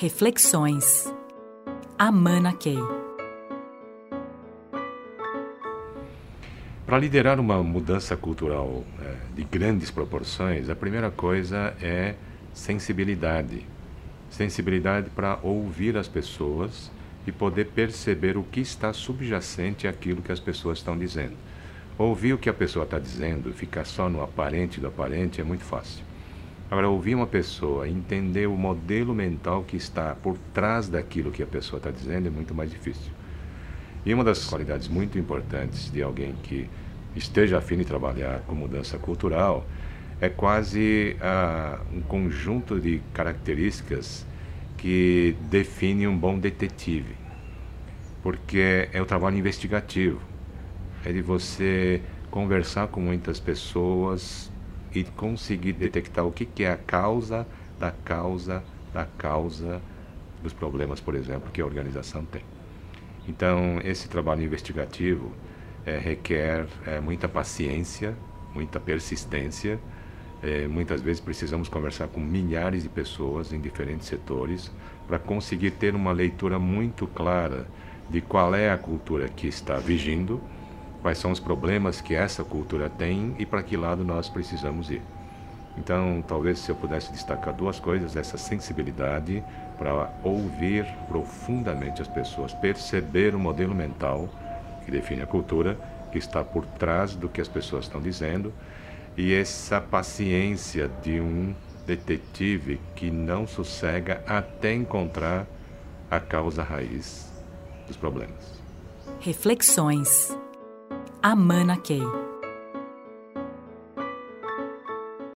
Reflexões. Amana Key. Para liderar uma mudança cultural é, de grandes proporções, a primeira coisa é sensibilidade. Sensibilidade para ouvir as pessoas e poder perceber o que está subjacente àquilo que as pessoas estão dizendo. Ouvir o que a pessoa está dizendo, ficar só no aparente do aparente é muito fácil. Agora, ouvir uma pessoa, entender o modelo mental que está por trás daquilo que a pessoa está dizendo é muito mais difícil. E uma das qualidades muito importantes de alguém que esteja afim de trabalhar com mudança cultural é quase uh, um conjunto de características que define um bom detetive. Porque é o trabalho investigativo, é de você conversar com muitas pessoas, e conseguir detectar o que, que é a causa da causa da causa dos problemas, por exemplo, que a organização tem. Então, esse trabalho investigativo é, requer é, muita paciência, muita persistência. É, muitas vezes precisamos conversar com milhares de pessoas em diferentes setores para conseguir ter uma leitura muito clara de qual é a cultura que está vigindo quais são os problemas que essa cultura tem e para que lado nós precisamos ir. Então, talvez se eu pudesse destacar duas coisas, essa sensibilidade para ouvir profundamente as pessoas, perceber o modelo mental que define a cultura, que está por trás do que as pessoas estão dizendo, e essa paciência de um detetive que não sossega até encontrar a causa raiz dos problemas. Reflexões Amana Key.